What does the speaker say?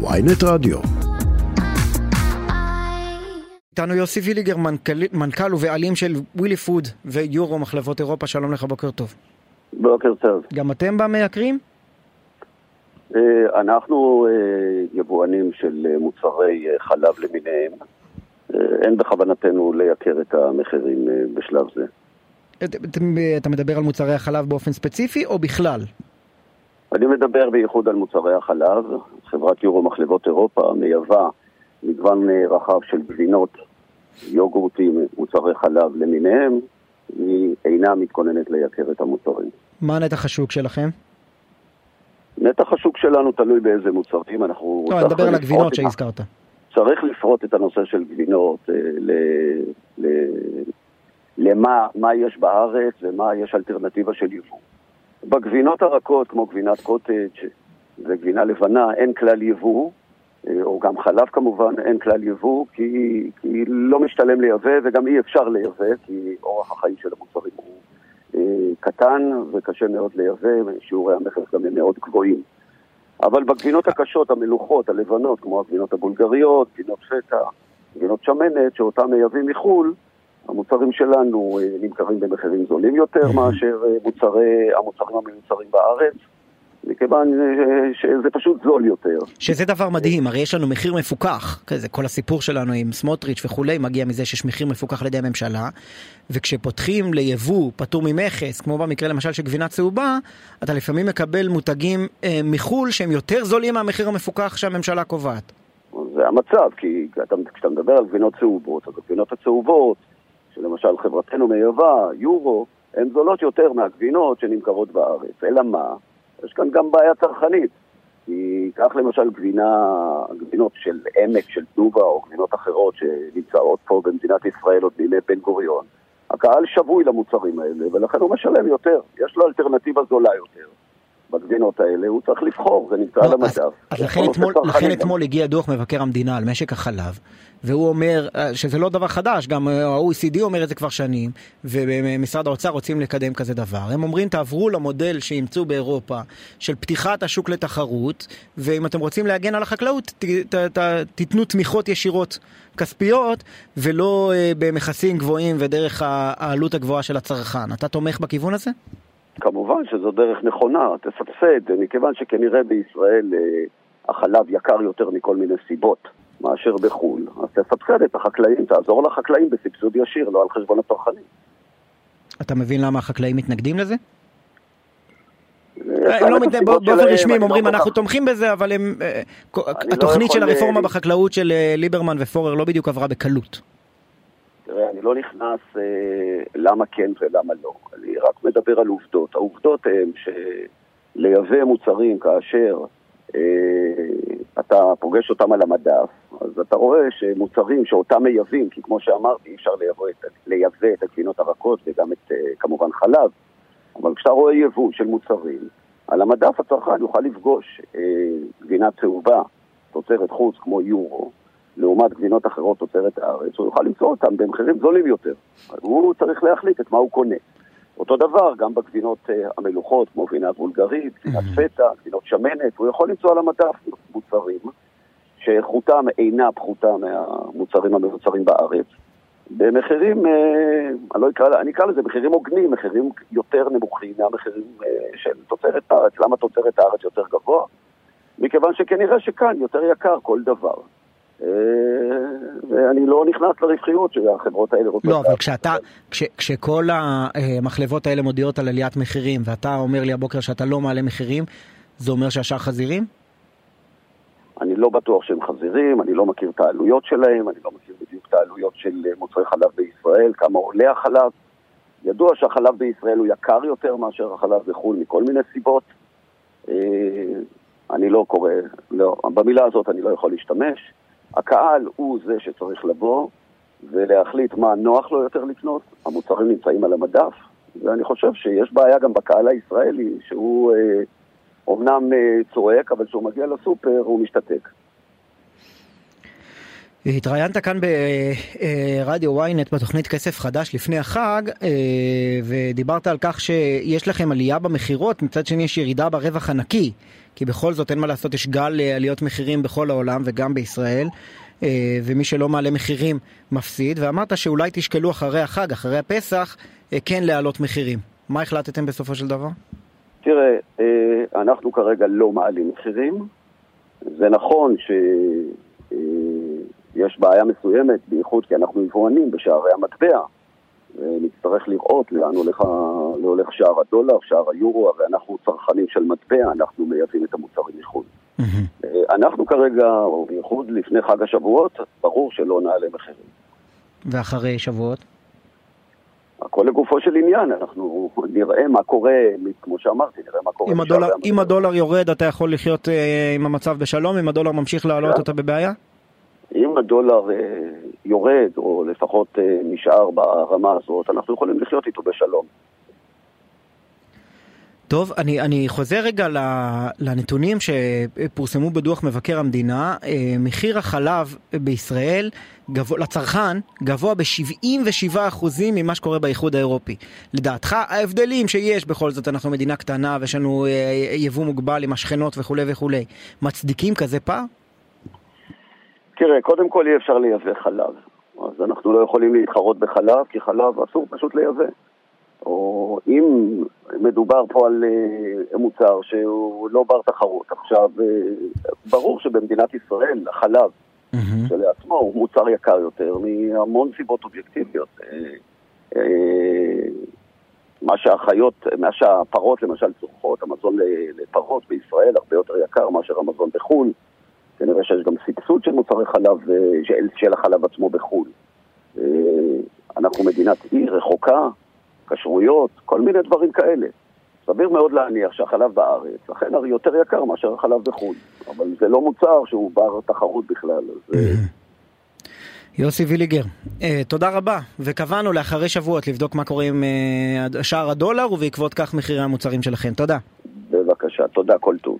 ויינט רדיו. איתנו יוסי ויליגר, מנכ"ל, מנכ"ל ובעלים של ווילי פוד ויורו מחלבות אירופה, שלום לך, בוקר טוב. בוקר טוב. גם אתם במייקרים? אה, אנחנו אה, יבואנים של אה, מוצרי חלב למיניהם. אין בכוונתנו לייקר את המחירים בשלב זה. אתה מדבר על מוצרי החלב באופן ספציפי או בכלל? אני מדבר בייחוד על מוצרי החלב. חברת יורו מחלבות אירופה מייבאה מגוון רחב של גבינות, יוגורטים, מוצרי חלב למיניהם. היא אינה מתכוננת לייקר את המוצרים. מה נתח השוק שלכם? נתח השוק שלנו תלוי באיזה מוצרים, אנחנו... לא, אני מדבר על הגבינות שהזכרת. צריך לפרוט את הנושא של גבינות אה, ל... ל... למה מה יש בארץ ומה יש אלטרנטיבה של יבוא. בגבינות הרכות, כמו גבינת קוטג' וגבינה לבנה, אין כלל יבוא, אה, או גם חלב כמובן, אין כלל יבוא, כי, כי לא משתלם לייבא וגם אי אפשר לייבא, כי אורך החיים של המוצרים הוא אה, קטן וקשה מאוד לייבא, שיעורי המכס גם הם מאוד גבוהים. אבל בגבינות הקשות, המלוחות, הלבנות, כמו הגבינות הבולגריות, גבינות פטה, גבינות שמנת, שאותן מייבאים מחו"ל, המוצרים שלנו אה, נמכרים במחירים זולים יותר מאשר מוצרי, המוצרים המיוצרים בארץ. מכיוון אה, שזה פשוט זול יותר. שזה דבר מדהים, הרי יש לנו מחיר מפוקח, כזה כל הסיפור שלנו עם סמוטריץ' וכולי מגיע מזה שיש מחיר מפוקח על ידי הממשלה, וכשפותחים ליבוא פטור ממכס, כמו במקרה למשל של גבינה צהובה, אתה לפעמים מקבל מותגים אה, מחו"ל שהם יותר זולים מהמחיר המפוקח שהממשלה קובעת. זה המצב, כי אתה, כשאתה מדבר על גבינות צהובות, אז הגבינות הצהובות, שלמשל חברתנו מייבאה, יורו, הן זולות יותר מהגבינות שנמכרות בארץ. אלא מה? יש כאן גם בעיה צרכנית. כי קח למשל גבינה, גבינות של עמק, של תנובה, או גבינות אחרות שנמצאות פה במדינת ישראל עוד בימי בן גוריון. הקהל שבוי למוצרים האלה, ולכן הוא משלם יותר. יש לו אלטרנטיבה זולה יותר. בגבינות האלה, הוא צריך לבחור, זה נמצא על המדף. אז, לכן, אתמול, לכן אתמול הגיע דוח מבקר המדינה על משק החלב, והוא אומר אה, שזה לא דבר חדש, גם אה, ה-OECD אומר את זה כבר שנים, ומשרד האוצר רוצים לקדם כזה דבר. הם אומרים תעברו למודל שאימצו באירופה של פתיחת השוק לתחרות, ואם אתם רוצים להגן על החקלאות, ת, ת, ת, תיתנו תמיכות ישירות כספיות, ולא אה, במכסים גבוהים ודרך העלות הגבוהה של הצרכן. אתה תומך בכיוון הזה? כמובן שזו דרך נכונה, תסבסד, מכיוון שכנראה בישראל החלב יקר יותר מכל מיני סיבות. מאשר בחו"ל, אז תסבסד את החקלאים, תעזור לחקלאים בסבסוד ישיר, לא על חשבון הצרכנים. אתה מבין למה החקלאים מתנגדים לזה? הם לא באופן רשמי הם אומרים אנחנו תומכים בזה, אבל. אה, לא התוכנית של הרפורמה בחקלאות של אה, ליברמן ופורר לא בדיוק עברה בקלות. תראה, אני לא נכנס אה, למה כן ולמה לא. אני רק מדבר על עובדות. העובדות הן שלייבא מוצרים כאשר אתה פוגש אותם על המדף, אז אתה רואה שמוצרים שאותם מייבאים, כי כמו שאמרתי, אי אפשר לייבא את הגבינות הרכות וגם את, אה, כמובן, חלב, אבל כשאתה רואה יבוא של מוצרים, על המדף הצרכן יוכל לפגוש אה, גבינה צהובה, תוצרת חוץ כמו יורו, לעומת גבינות אחרות תוצרת הארץ, הוא יוכל למצוא אותם במחירים זולים יותר. הוא צריך להחליט את מה הוא קונה. אותו דבר גם בגבינות uh, המלוכות, כמו גבינה בולגרית, גבינת פטה, גבינות שמנת, הוא יכול למצוא על המדף מוצרים שאיכותם אינה פחותה מהמוצרים המיוצרים בארץ, במחירים, uh, אני לא אקרא, אני אקרא לזה מחירים הוגנים, מחירים יותר נמוכים מהמחירים uh, של תוצרת הארץ. למה תוצרת הארץ יותר גבוה? מכיוון שכנראה שכאן יותר יקר כל דבר. אה, ואני לא נכנס לרווחיות שהחברות האלה רוצות... לא, אבל כשאתה, כש, כשכל המחלבות האלה מודיעות על עליית מחירים, ואתה אומר לי הבוקר שאתה לא מעלה מחירים, זה אומר שהשאר חזירים? אני לא בטוח שהם חזירים, אני לא מכיר את העלויות שלהם, אני לא מכיר בדיוק את העלויות של מוצרי חלב בישראל, כמה עולה החלב. ידוע שהחלב בישראל הוא יקר יותר מאשר החלב בחו"ל מכל מיני סיבות. אה, אני לא קורא, לא, במילה הזאת אני לא יכול להשתמש. הקהל הוא זה שצריך לבוא ולהחליט מה נוח לו יותר לקנות. המוצרים נמצאים על המדף, ואני חושב שיש בעיה גם בקהל הישראלי, שהוא אה, אומנם אה, צועק, אבל כשהוא מגיע לסופר הוא משתתק. התראיינת כאן ברדיו ynet בתוכנית כסף חדש לפני החג אה, ודיברת על כך שיש לכם עלייה במכירות, מצד שני יש ירידה ברווח הנקי כי בכל זאת אין מה לעשות, יש גל עליות מחירים בכל העולם וגם בישראל, ומי שלא מעלה מחירים מפסיד, ואמרת שאולי תשקלו אחרי החג, אחרי הפסח, כן להעלות מחירים. מה החלטתם בסופו של דבר? תראה, אנחנו כרגע לא מעלים מחירים. זה נכון שיש בעיה מסוימת, בייחוד כי אנחנו יבואנים בשערי המטבע. ונצטרך לראות לאן הולך, הולך שער הדולר, שער היורו, הרי אנחנו צרכנים של מטבע, אנחנו מייבאים את המוצרים מחו"ל. Mm-hmm. אנחנו כרגע, או בייחוד לפני חג השבועות, ברור שלא נעלה מחירים. ואחרי שבועות? הכל לגופו של עניין, אנחנו נראה מה קורה, כמו שאמרתי, נראה מה קורה. אם הדולר, אם הדולר יורד, אתה יכול לחיות אה, עם המצב בשלום? אם הדולר ממשיך לעלות, yeah. אתה בבעיה? אם הדולר אה, יורד, או לפחות אה, נשאר ברמה הזאת, אנחנו יכולים לחיות איתו בשלום. טוב, אני, אני חוזר רגע לנתונים שפורסמו בדוח מבקר המדינה. אה, מחיר החלב בישראל גבוה, לצרכן גבוה ב-77% ממה שקורה באיחוד האירופי. לדעתך, ההבדלים שיש, בכל זאת אנחנו מדינה קטנה ויש לנו יבוא מוגבל עם השכנות וכולי וכולי, מצדיקים כזה פער? תראה, קודם כל אי אפשר לייבא חלב. אז אנחנו לא יכולים להתחרות בחלב, כי חלב אסור פשוט לייבא. או אם מדובר פה על uh, מוצר שהוא לא בר תחרות. עכשיו, uh, ברור שבמדינת ישראל החלב mm-hmm. שלעצמו הוא מוצר יקר יותר מהמון סיבות אובייקטיביות. Uh, מה שהחיות, מה שהפרות למשל צורכות, המזון לפרות בישראל הרבה יותר יקר מאשר המזון בחו"ל. כנראה שיש גם סבסוד של מוצרי חלב, אה, של, החלב עצמו בחו"ל. אה, אנחנו מדינת אי רחוקה, כשרויות, כל מיני דברים כאלה. סביר מאוד להניח שהחלב בארץ, אכן הרי יותר יקר מאשר החלב בחו"ל, אבל זה לא מוצר שהוא בר תחרות בכלל. אז... אה, יוסי ויליגר, תודה רבה, וקבענו לאחרי שבועות לבדוק מה קורה עם שער הדולר ובעקבות כך מחירי המוצרים שלכם. תודה. בבקשה, תודה, כל טוב.